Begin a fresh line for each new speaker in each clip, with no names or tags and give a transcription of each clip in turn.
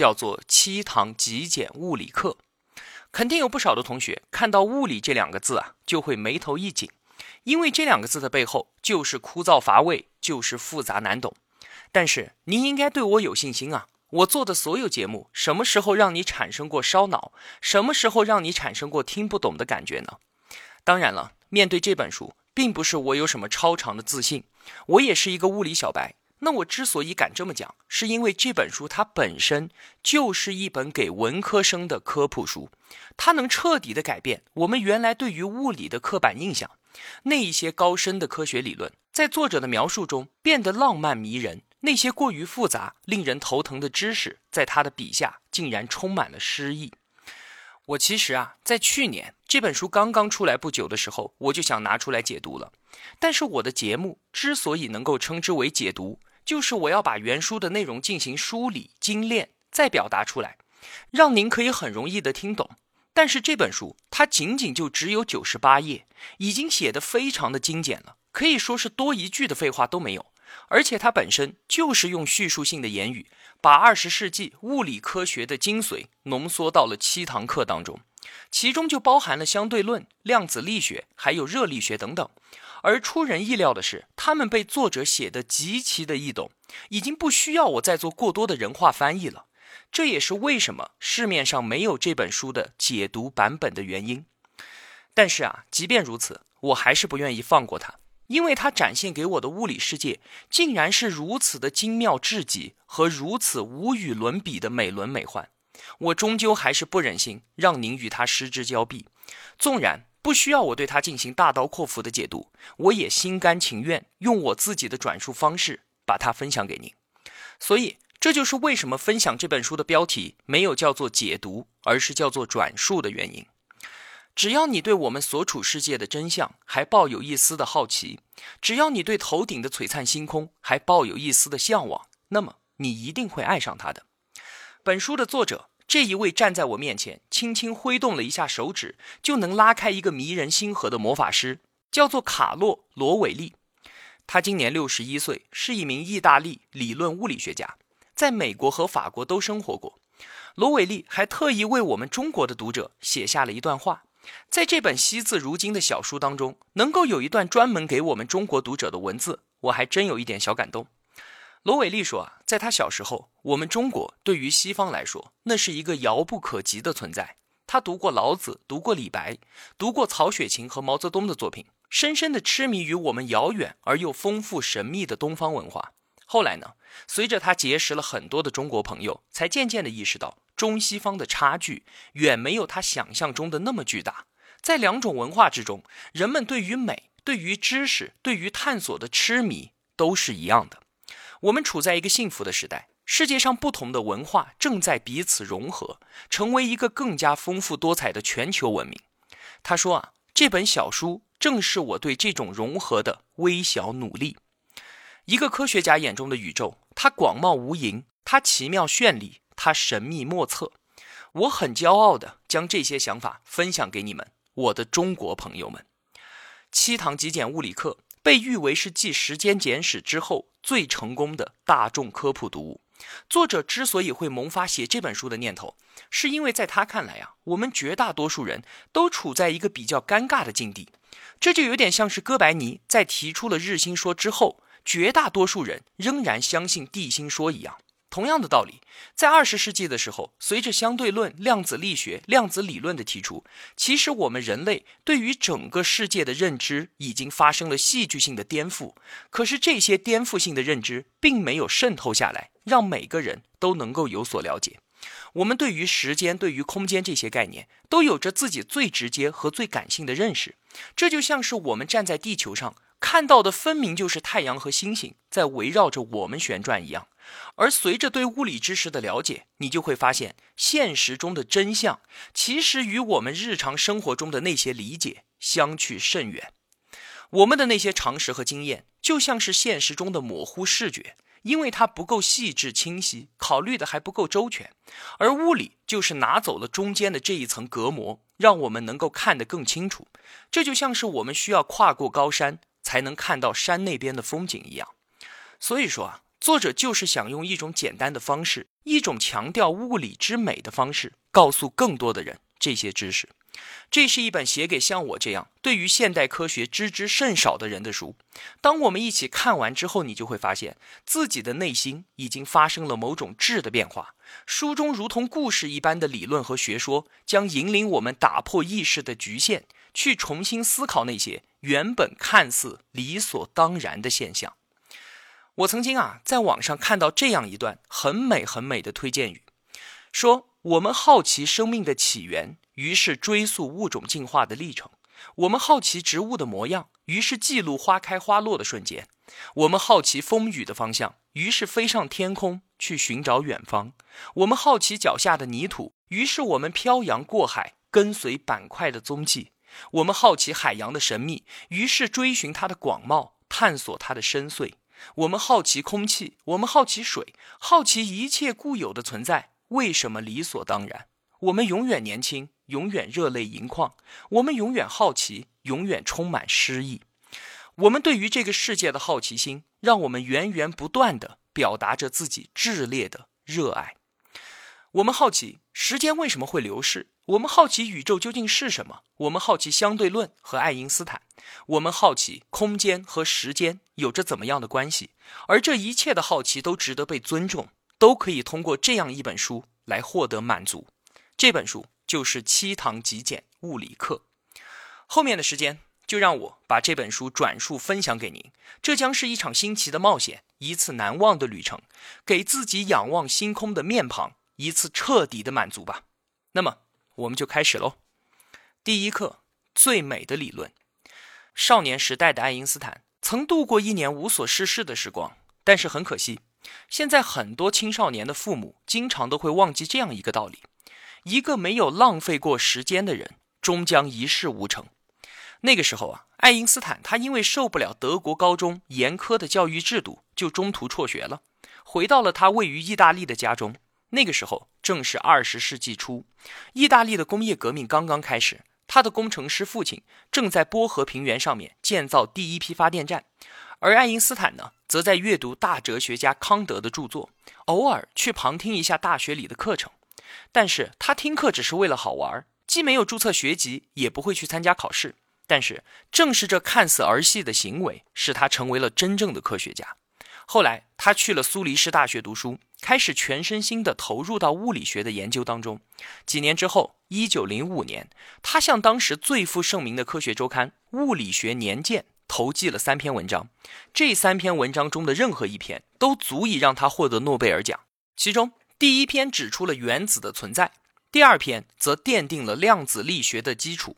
叫做《七堂极简物理课》，肯定有不少的同学看到“物理”这两个字啊，就会眉头一紧，因为这两个字的背后就是枯燥乏味，就是复杂难懂。但是您应该对我有信心啊！我做的所有节目，什么时候让你产生过烧脑？什么时候让你产生过听不懂的感觉呢？当然了，面对这本书，并不是我有什么超长的自信，我也是一个物理小白。那我之所以敢这么讲，是因为这本书它本身就是一本给文科生的科普书，它能彻底的改变我们原来对于物理的刻板印象。那一些高深的科学理论，在作者的描述中变得浪漫迷人；那些过于复杂、令人头疼的知识，在他的笔下竟然充满了诗意。我其实啊，在去年这本书刚刚出来不久的时候，我就想拿出来解读了。但是我的节目之所以能够称之为解读，就是我要把原书的内容进行梳理、精炼，再表达出来，让您可以很容易的听懂。但是这本书它仅仅就只有九十八页，已经写得非常的精简了，可以说是多一句的废话都没有。而且它本身就是用叙述性的言语，把二十世纪物理科学的精髓浓缩到了七堂课当中，其中就包含了相对论、量子力学，还有热力学等等。而出人意料的是，他们被作者写得极其的易懂，已经不需要我再做过多的人话翻译了。这也是为什么市面上没有这本书的解读版本的原因。但是啊，即便如此，我还是不愿意放过它，因为它展现给我的物理世界，竟然是如此的精妙至极和如此无与伦比的美轮美奂。我终究还是不忍心让您与它失之交臂，纵然。不需要我对它进行大刀阔斧的解读，我也心甘情愿用我自己的转述方式把它分享给您。所以，这就是为什么分享这本书的标题没有叫做解读，而是叫做转述的原因。只要你对我们所处世界的真相还抱有一丝的好奇，只要你对头顶的璀璨星空还抱有一丝的向往，那么你一定会爱上它的。本书的作者。这一位站在我面前，轻轻挥动了一下手指，就能拉开一个迷人星河的魔法师，叫做卡洛·罗韦利。他今年六十一岁，是一名意大利理论物理学家，在美国和法国都生活过。罗韦利还特意为我们中国的读者写下了一段话，在这本惜字如金的小书当中，能够有一段专门给我们中国读者的文字，我还真有一点小感动。罗伟丽说：“啊，在他小时候，我们中国对于西方来说，那是一个遥不可及的存在。他读过老子，读过李白，读过曹雪芹和毛泽东的作品，深深的痴迷于我们遥远而又丰富神秘的东方文化。后来呢，随着他结识了很多的中国朋友，才渐渐的意识到，中西方的差距远没有他想象中的那么巨大。在两种文化之中，人们对于美、对于知识、对于探索的痴迷都是一样的。”我们处在一个幸福的时代，世界上不同的文化正在彼此融合，成为一个更加丰富多彩的全球文明。他说啊，这本小书正是我对这种融合的微小努力。一个科学家眼中的宇宙，它广袤无垠，它奇妙绚丽，它神秘莫测。我很骄傲地将这些想法分享给你们，我的中国朋友们。七堂极简物理课。被誉为是继《时间简史》之后最成功的大众科普读物。作者之所以会萌发写这本书的念头，是因为在他看来啊，我们绝大多数人都处在一个比较尴尬的境地。这就有点像是哥白尼在提出了日心说之后，绝大多数人仍然相信地心说一样。同样的道理，在二十世纪的时候，随着相对论、量子力学、量子理论的提出，其实我们人类对于整个世界的认知已经发生了戏剧性的颠覆。可是这些颠覆性的认知并没有渗透下来，让每个人都能够有所了解。我们对于时间、对于空间这些概念，都有着自己最直接和最感性的认识。这就像是我们站在地球上。看到的分明就是太阳和星星在围绕着我们旋转一样。而随着对物理知识的了解，你就会发现，现实中的真相其实与我们日常生活中的那些理解相去甚远。我们的那些常识和经验，就像是现实中的模糊视觉，因为它不够细致清晰，考虑的还不够周全。而物理就是拿走了中间的这一层隔膜，让我们能够看得更清楚。这就像是我们需要跨过高山，才能看到山那边的风景一样。所以说啊。作者就是想用一种简单的方式，一种强调物理之美的方式，告诉更多的人这些知识。这是一本写给像我这样对于现代科学知之甚少的人的书。当我们一起看完之后，你就会发现自己的内心已经发生了某种质的变化。书中如同故事一般的理论和学说，将引领我们打破意识的局限，去重新思考那些原本看似理所当然的现象。我曾经啊，在网上看到这样一段很美很美的推荐语，说我们好奇生命的起源，于是追溯物种进化的历程；我们好奇植物的模样，于是记录花开花落的瞬间；我们好奇风雨的方向，于是飞上天空去寻找远方；我们好奇脚下的泥土，于是我们漂洋过海跟随板块的踪迹；我们好奇海洋的神秘，于是追寻它的广袤，探索它的深邃。我们好奇空气，我们好奇水，好奇一切固有的存在为什么理所当然？我们永远年轻，永远热泪盈眶，我们永远好奇，永远充满诗意。我们对于这个世界的好奇心，让我们源源不断的表达着自己炽烈的热爱。我们好奇时间为什么会流逝。我们好奇宇宙究竟是什么？我们好奇相对论和爱因斯坦，我们好奇空间和时间有着怎么样的关系？而这一切的好奇都值得被尊重，都可以通过这样一本书来获得满足。这本书就是《七堂极简物理课》。后面的时间就让我把这本书转述分享给您。这将是一场新奇的冒险，一次难忘的旅程，给自己仰望星空的面庞一次彻底的满足吧。那么。我们就开始喽。第一课：最美的理论。少年时代的爱因斯坦曾度过一年无所事事的时光，但是很可惜，现在很多青少年的父母经常都会忘记这样一个道理：一个没有浪费过时间的人，终将一事无成。那个时候啊，爱因斯坦他因为受不了德国高中严苛的教育制度，就中途辍学了，回到了他位于意大利的家中。那个时候正是二十世纪初，意大利的工业革命刚刚开始。他的工程师父亲正在波河平原上面建造第一批发电站，而爱因斯坦呢，则在阅读大哲学家康德的著作，偶尔去旁听一下大学里的课程。但是他听课只是为了好玩，既没有注册学籍，也不会去参加考试。但是正是这看似儿戏的行为，使他成为了真正的科学家。后来他去了苏黎世大学读书。开始全身心地投入到物理学的研究当中。几年之后，一九零五年，他向当时最负盛名的科学周刊《物理学年鉴》投寄了三篇文章。这三篇文章中的任何一篇都足以让他获得诺贝尔奖。其中，第一篇指出了原子的存在，第二篇则奠定了量子力学的基础。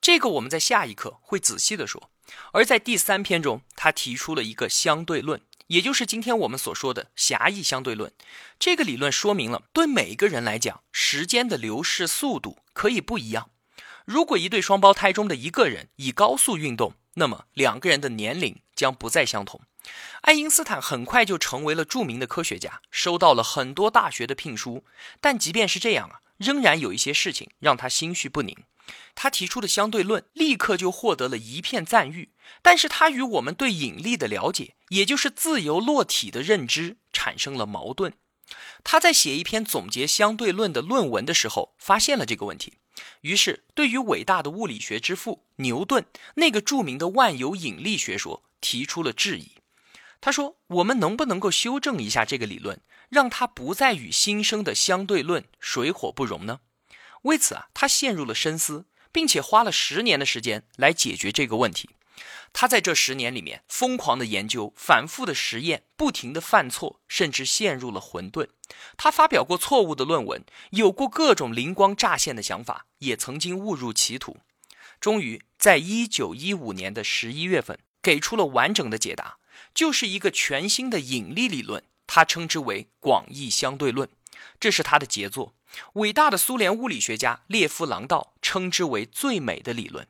这个我们在下一课会仔细的说。而在第三篇中，他提出了一个相对论。也就是今天我们所说的狭义相对论，这个理论说明了，对每一个人来讲，时间的流逝速度可以不一样。如果一对双胞胎中的一个人以高速运动，那么两个人的年龄将不再相同。爱因斯坦很快就成为了著名的科学家，收到了很多大学的聘书。但即便是这样啊，仍然有一些事情让他心绪不宁。他提出的相对论立刻就获得了一片赞誉，但是他与我们对引力的了解，也就是自由落体的认知产生了矛盾。他在写一篇总结相对论的论文的时候，发现了这个问题，于是对于伟大的物理学之父牛顿那个著名的万有引力学说提出了质疑。他说：“我们能不能够修正一下这个理论，让它不再与新生的相对论水火不容呢？”为此啊，他陷入了深思，并且花了十年的时间来解决这个问题。他在这十年里面疯狂的研究、反复的实验、不停的犯错，甚至陷入了混沌。他发表过错误的论文，有过各种灵光乍现的想法，也曾经误入歧途。终于，在一九一五年的十一月份，给出了完整的解答，就是一个全新的引力理论，他称之为广义相对论，这是他的杰作。伟大的苏联物理学家列夫·朗道称之为最美的理论。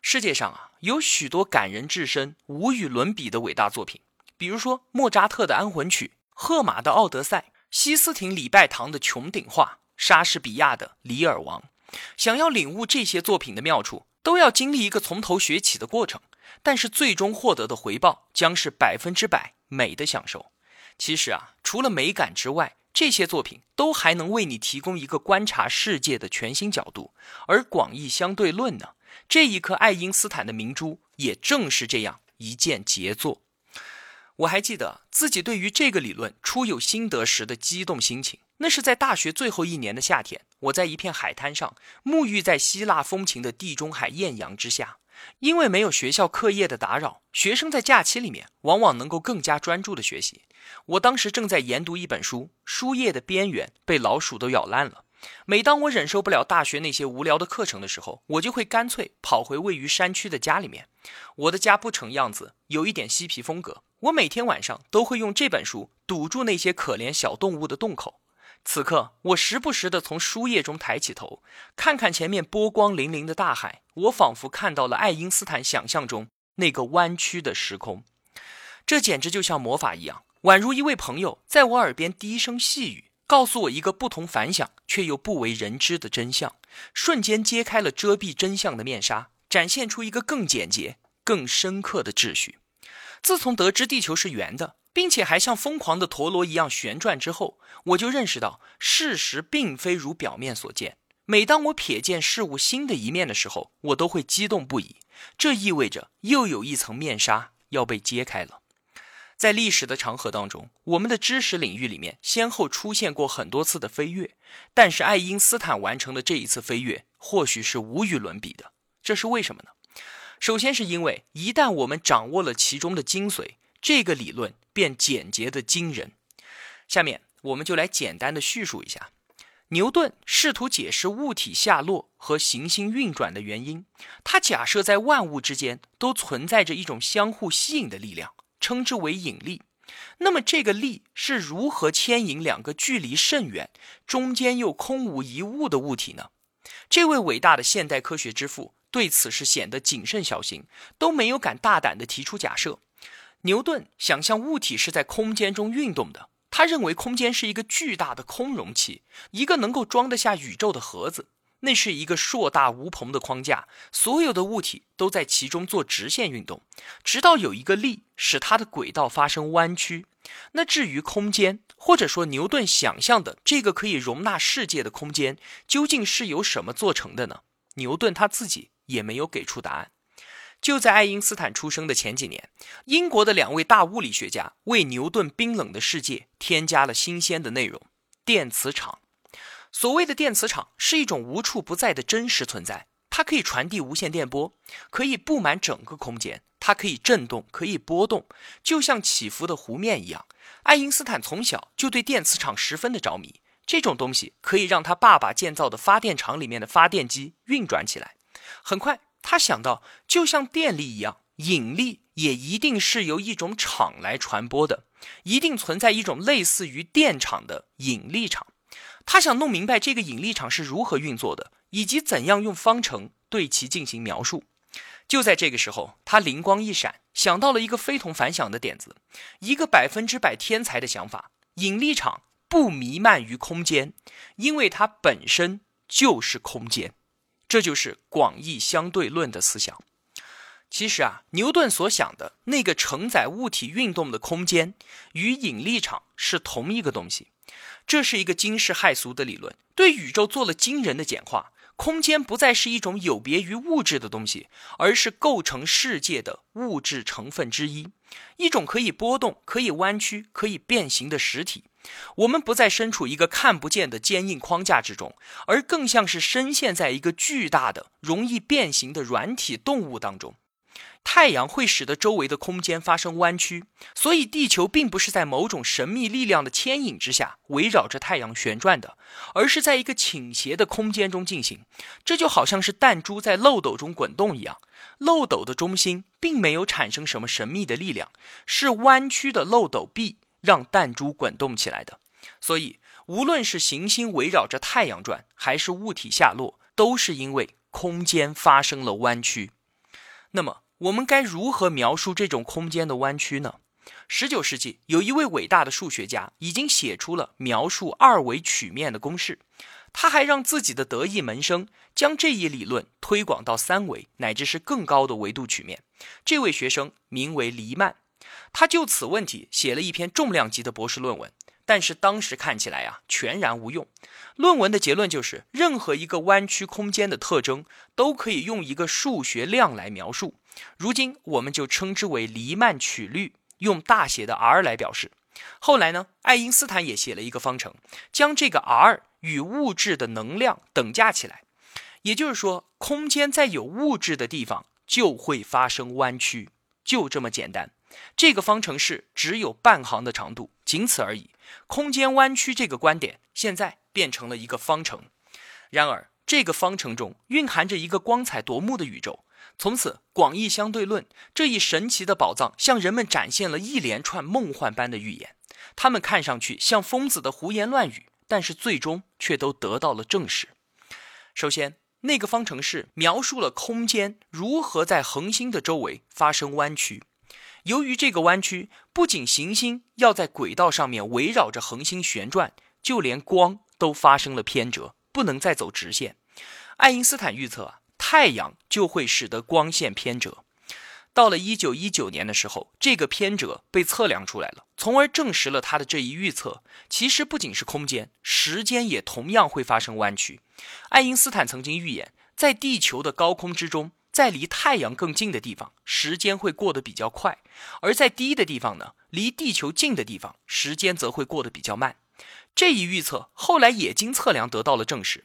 世界上啊，有许多感人至深、无与伦比的伟大作品，比如说莫扎特的《安魂曲》，荷马的《奥德赛》，西斯廷礼拜堂的《穹顶画》，莎士比亚的《李尔王》。想要领悟这些作品的妙处，都要经历一个从头学起的过程。但是最终获得的回报将是百分之百美的享受。其实啊，除了美感之外，这些作品都还能为你提供一个观察世界的全新角度。而广义相对论呢？这一颗爱因斯坦的明珠，也正是这样一件杰作。我还记得自己对于这个理论初有心得时的激动心情。那是在大学最后一年的夏天，我在一片海滩上沐浴在希腊风情的地中海艳阳之下。因为没有学校课业的打扰，学生在假期里面往往能够更加专注的学习。我当时正在研读一本书，书页的边缘被老鼠都咬烂了。每当我忍受不了大学那些无聊的课程的时候，我就会干脆跑回位于山区的家里面。我的家不成样子，有一点嬉皮风格。我每天晚上都会用这本书堵住那些可怜小动物的洞口。此刻，我时不时地从书页中抬起头，看看前面波光粼粼的大海。我仿佛看到了爱因斯坦想象中那个弯曲的时空，这简直就像魔法一样，宛如一位朋友在我耳边低声细语，告诉我一个不同凡响却又不为人知的真相，瞬间揭开了遮蔽真相的面纱，展现出一个更简洁、更深刻的秩序。自从得知地球是圆的，并且还像疯狂的陀螺一样旋转之后，我就认识到事实并非如表面所见。每当我瞥见事物新的一面的时候，我都会激动不已。这意味着又有一层面纱要被揭开了。在历史的长河当中，我们的知识领域里面先后出现过很多次的飞跃，但是爱因斯坦完成的这一次飞跃，或许是无与伦比的。这是为什么呢？首先是因为一旦我们掌握了其中的精髓，这个理论便简洁的惊人。下面我们就来简单的叙述一下。牛顿试图解释物体下落和行星运转的原因。他假设在万物之间都存在着一种相互吸引的力量，称之为引力。那么，这个力是如何牵引两个距离甚远、中间又空无一物的物体呢？这位伟大的现代科学之父对此是显得谨慎小心，都没有敢大胆地提出假设。牛顿想象物体是在空间中运动的。他认为空间是一个巨大的空容器，一个能够装得下宇宙的盒子。那是一个硕大无朋的框架，所有的物体都在其中做直线运动，直到有一个力使它的轨道发生弯曲。那至于空间，或者说牛顿想象的这个可以容纳世界的空间，究竟是由什么做成的呢？牛顿他自己也没有给出答案。就在爱因斯坦出生的前几年，英国的两位大物理学家为牛顿冰冷的世界添加了新鲜的内容——电磁场。所谓的电磁场是一种无处不在的真实存在，它可以传递无线电波，可以布满整个空间，它可以震动，可以波动，就像起伏的湖面一样。爱因斯坦从小就对电磁场十分的着迷，这种东西可以让他爸爸建造的发电厂里面的发电机运转起来。很快。他想到，就像电力一样，引力也一定是由一种场来传播的，一定存在一种类似于电场的引力场。他想弄明白这个引力场是如何运作的，以及怎样用方程对其进行描述。就在这个时候，他灵光一闪，想到了一个非同凡响的点子，一个百分之百天才的想法：引力场不弥漫于空间，因为它本身就是空间。这就是广义相对论的思想。其实啊，牛顿所想的那个承载物体运动的空间，与引力场是同一个东西。这是一个惊世骇俗的理论，对宇宙做了惊人的简化。空间不再是一种有别于物质的东西，而是构成世界的物质成分之一，一种可以波动、可以弯曲、可以变形的实体。我们不再身处一个看不见的坚硬框架之中，而更像是深陷在一个巨大的、容易变形的软体动物当中。太阳会使得周围的空间发生弯曲，所以地球并不是在某种神秘力量的牵引之下围绕着太阳旋转的，而是在一个倾斜的空间中进行。这就好像是弹珠在漏斗中滚动一样，漏斗的中心并没有产生什么神秘的力量，是弯曲的漏斗壁让弹珠滚动起来的。所以，无论是行星围绕着太阳转，还是物体下落，都是因为空间发生了弯曲。那么，我们该如何描述这种空间的弯曲呢？十九世纪有一位伟大的数学家已经写出了描述二维曲面的公式，他还让自己的得意门生将这一理论推广到三维乃至是更高的维度曲面。这位学生名为黎曼，他就此问题写了一篇重量级的博士论文。但是当时看起来啊，全然无用。论文的结论就是，任何一个弯曲空间的特征都可以用一个数学量来描述。如今我们就称之为黎曼曲率，用大写的 R 来表示。后来呢，爱因斯坦也写了一个方程，将这个 R 与物质的能量等价起来。也就是说，空间在有物质的地方就会发生弯曲，就这么简单。这个方程式只有半行的长度，仅此而已。空间弯曲这个观点现在变成了一个方程。然而，这个方程中蕴含着一个光彩夺目的宇宙。从此，广义相对论这一神奇的宝藏向人们展现了一连串梦幻般的预言。他们看上去像疯子的胡言乱语，但是最终却都得到了证实。首先，那个方程式描述了空间如何在恒星的周围发生弯曲。由于这个弯曲，不仅行星要在轨道上面围绕着恒星旋转，就连光都发生了偏折，不能再走直线。爱因斯坦预测啊，太阳就会使得光线偏折。到了一九一九年的时候，这个偏折被测量出来了，从而证实了他的这一预测。其实不仅是空间，时间也同样会发生弯曲。爱因斯坦曾经预言，在地球的高空之中。在离太阳更近的地方，时间会过得比较快；而在低的地方呢，离地球近的地方，时间则会过得比较慢。这一预测后来也经测量得到了证实。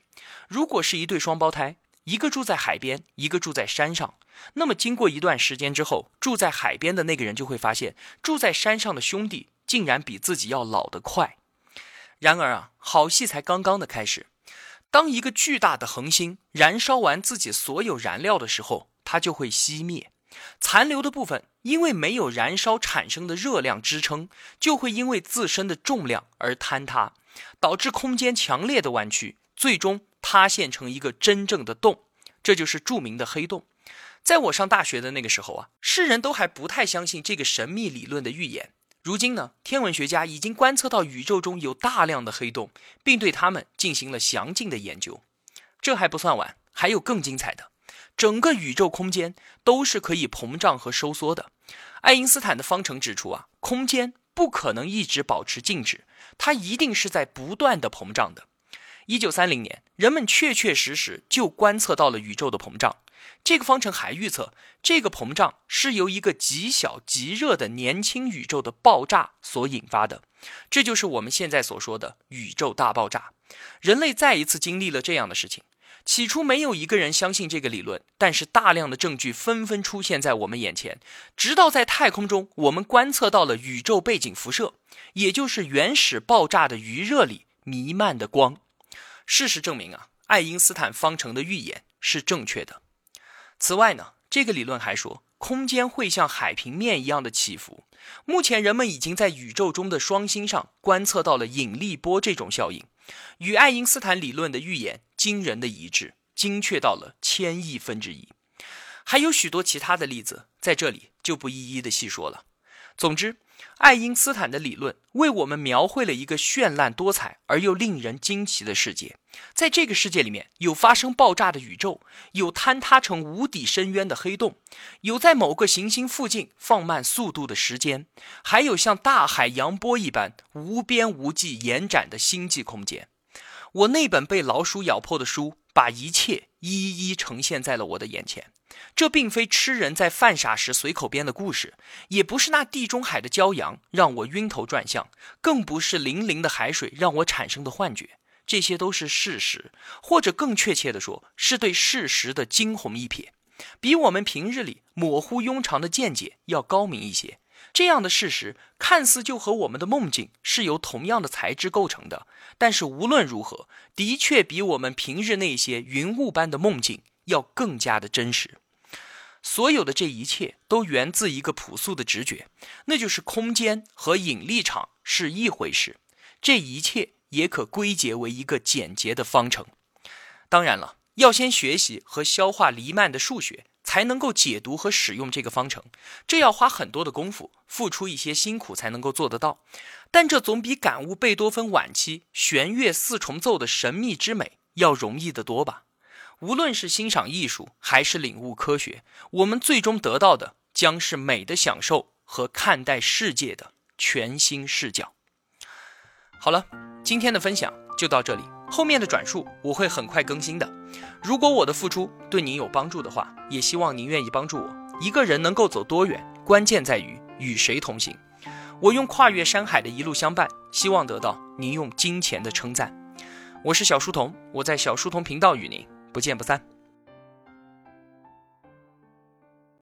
如果是一对双胞胎，一个住在海边，一个住在山上，那么经过一段时间之后，住在海边的那个人就会发现，住在山上的兄弟竟然比自己要老得快。然而啊，好戏才刚刚的开始。当一个巨大的恒星燃烧完自己所有燃料的时候，它就会熄灭，残留的部分因为没有燃烧产生的热量支撑，就会因为自身的重量而坍塌，导致空间强烈的弯曲，最终塌陷成一个真正的洞，这就是著名的黑洞。在我上大学的那个时候啊，世人都还不太相信这个神秘理论的预言。如今呢，天文学家已经观测到宇宙中有大量的黑洞，并对它们进行了详尽的研究。这还不算完，还有更精彩的。整个宇宙空间都是可以膨胀和收缩的。爱因斯坦的方程指出啊，空间不可能一直保持静止，它一定是在不断的膨胀的。一九三零年，人们确确实实就观测到了宇宙的膨胀。这个方程还预测，这个膨胀是由一个极小极热的年轻宇宙的爆炸所引发的，这就是我们现在所说的宇宙大爆炸。人类再一次经历了这样的事情。起初没有一个人相信这个理论，但是大量的证据纷纷出现在我们眼前，直到在太空中，我们观测到了宇宙背景辐射，也就是原始爆炸的余热里弥漫的光。事实证明啊，爱因斯坦方程的预言是正确的。此外呢，这个理论还说，空间会像海平面一样的起伏。目前人们已经在宇宙中的双星上观测到了引力波这种效应，与爱因斯坦理论的预言惊人的一致，精确到了千亿分之一。还有许多其他的例子，在这里就不一一的细说了。总之。爱因斯坦的理论为我们描绘了一个绚烂多彩而又令人惊奇的世界。在这个世界里面，有发生爆炸的宇宙，有坍塌成无底深渊的黑洞，有在某个行星附近放慢速度的时间，还有像大海扬波一般无边无际延展的星际空间。我那本被老鼠咬破的书，把一切一一呈现在了我的眼前。这并非痴人在犯傻时随口编的故事，也不是那地中海的骄阳让我晕头转向，更不是粼粼的海水让我产生的幻觉。这些都是事实，或者更确切地说，是对事实的惊鸿一瞥。比我们平日里模糊庸常的见解要高明一些。这样的事实看似就和我们的梦境是由同样的材质构成的，但是无论如何，的确比我们平日那些云雾般的梦境要更加的真实。所有的这一切都源自一个朴素的直觉，那就是空间和引力场是一回事。这一切也可归结为一个简洁的方程。当然了，要先学习和消化黎曼的数学。才能够解读和使用这个方程，这要花很多的功夫，付出一些辛苦才能够做得到。但这总比感悟贝多芬晚期弦乐四重奏的神秘之美要容易得多吧？无论是欣赏艺术还是领悟科学，我们最终得到的将是美的享受和看待世界的全新视角。好了，今天的分享就到这里。后面的转述我会很快更新的。如果我的付出对您有帮助的话，也希望您愿意帮助我。一个人能够走多远，关键在于与谁同行。我用跨越山海的一路相伴，希望得到您用金钱的称赞。我是小书童，我在小书童频道与您不见不散。